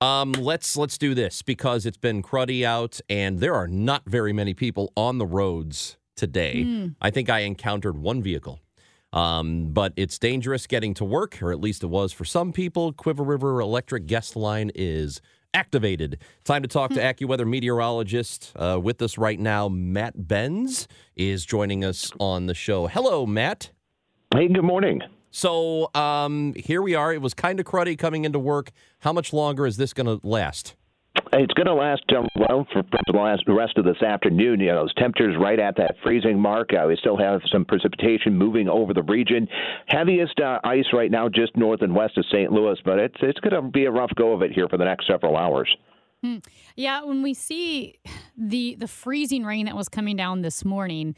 Um, let's let's do this because it's been cruddy out and there are not very many people on the roads today. Hmm. I think I encountered one vehicle. Um, but it's dangerous getting to work, or at least it was for some people. Cuivre River Electric Guest Line is activated. Time to talk to AccuWeather meteorologist uh, with us right now. Matt Benz is joining us on the show. Hello, Matt. Hey, good morning. So um, here we are. It was kind of cruddy coming into work. How much longer is this going to last? It's going to last um, well for the rest of this afternoon. You know, those temperatures right at that freezing mark. Uh, we still have some precipitation moving over the region. Heaviest uh, ice right now just north and west of St. Louis, but it's it's going to be a rough go of it here for the next several hours. Yeah, when we see the the freezing rain that was coming down this morning,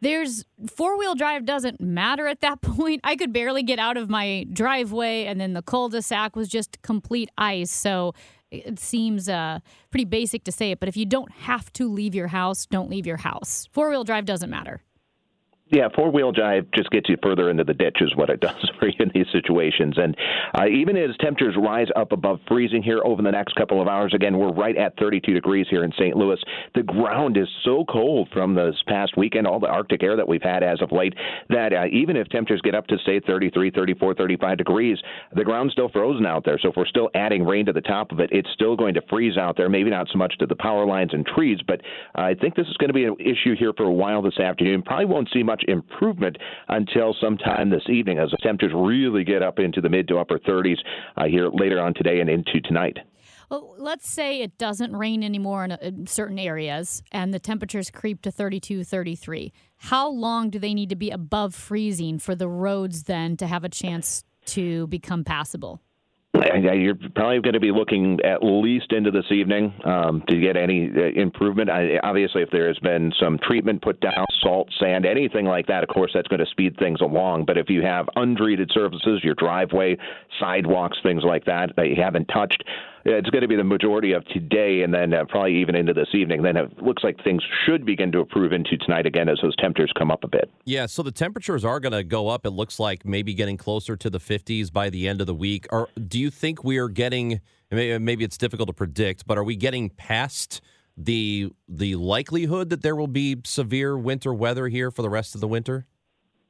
there's four wheel drive doesn't matter at that point. I could barely get out of my driveway, and then the cul-de-sac was just complete ice. So it seems uh, pretty basic to say it, but if you don't have to leave your house, don't leave your house. Four wheel drive doesn't matter. Yeah, four wheel drive just gets you further into the ditch, is what it does for you in these situations. And uh, even as temperatures rise up above freezing here over the next couple of hours, again, we're right at 32 degrees here in St. Louis. The ground is so cold from this past weekend, all the Arctic air that we've had as of late, that uh, even if temperatures get up to, say, 33, 34, 35 degrees, the ground's still frozen out there. So if we're still adding rain to the top of it, it's still going to freeze out there. Maybe not so much to the power lines and trees, but I think this is going to be an issue here for a while this afternoon. Probably won't see much improvement until sometime this evening as the temperatures really get up into the mid to upper 30s uh, here later on today and into tonight. Well, let's say it doesn't rain anymore in, in certain areas and the temperatures creep to 32, 33. How long do they need to be above freezing for the roads then to have a chance to become passable? You're probably going to be looking at least into this evening um, to get any uh, improvement. I, obviously, if there has been some treatment put down, salt, sand, anything like that, of course, that's going to speed things along. But if you have untreated surfaces, your driveway, sidewalks, things like that, that you haven't touched, it's going to be the majority of today and then uh, probably even into this evening. Then it looks like things should begin to improve into tonight again as those temperatures come up a bit. Yeah, so the temperatures are going to go up. It looks like maybe getting closer to the 50s by the end of the week. Or do you think we are getting? Maybe it's difficult to predict, but are we getting past the the likelihood that there will be severe winter weather here for the rest of the winter?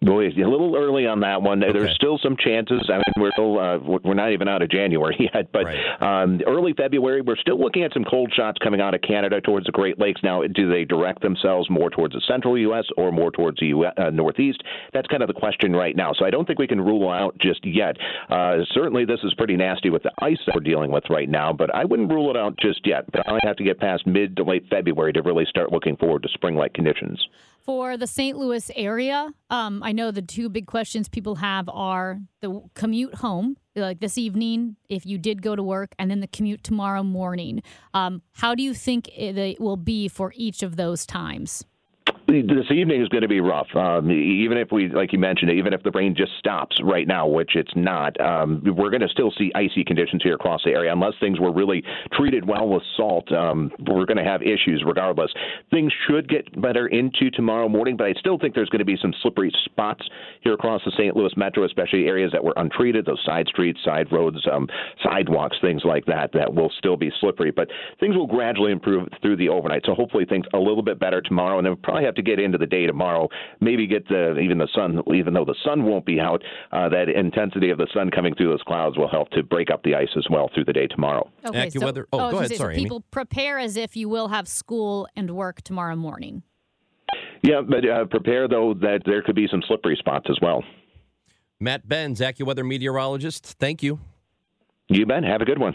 Boy, a little early on that one. Okay. There's still some chances. I mean, we're still uh, we're not even out of January yet, but Right. um, early February, we're still looking at some cold shots coming out of Canada towards the Great Lakes. Now, do they direct themselves more towards the central U.S. or more towards the US, uh, Northeast? That's kind of the question right now. So I don't think we can rule out just yet. Uh, certainly, this is pretty nasty with the ice that we're dealing with right now, but I wouldn't rule it out just yet. But I have to get past mid to late February to really start looking forward to spring-like conditions. For the St. Louis area, um, I know the two big questions people have are the commute home, like this evening, if you did go to work, and then the commute tomorrow morning. Um, how do you think it, will be for each of those times? This evening is going to be rough. Um, even if we, like you mentioned, even if the rain just stops right now, which it's not, um, we're going to still see icy conditions here across the area. Unless things were really treated well with salt, um, we're going to have issues regardless. Things should get better into tomorrow morning, but I still think there's going to be some slippery spots here across the St. Louis metro, especially areas that were untreated, those side streets, side roads, um, sidewalks, things like that, that will still be slippery. But things will gradually improve through the overnight. So hopefully things a little bit better tomorrow, and then we'll probably have to get into the day tomorrow. Maybe get the even the sun, even though the sun won't be out, uh, that intensity of the sun coming through those clouds will help to break up the ice as well through the day tomorrow. AccuWeather- oh, I go ahead. say, so Sorry, Amy. people prepare as if you will have school and work tomorrow morning. Yeah, but uh, prepare though that there could be some slippery spots as well. Matt Benz, AccuWeather meteorologist. Thank you. You bet. Have a good one.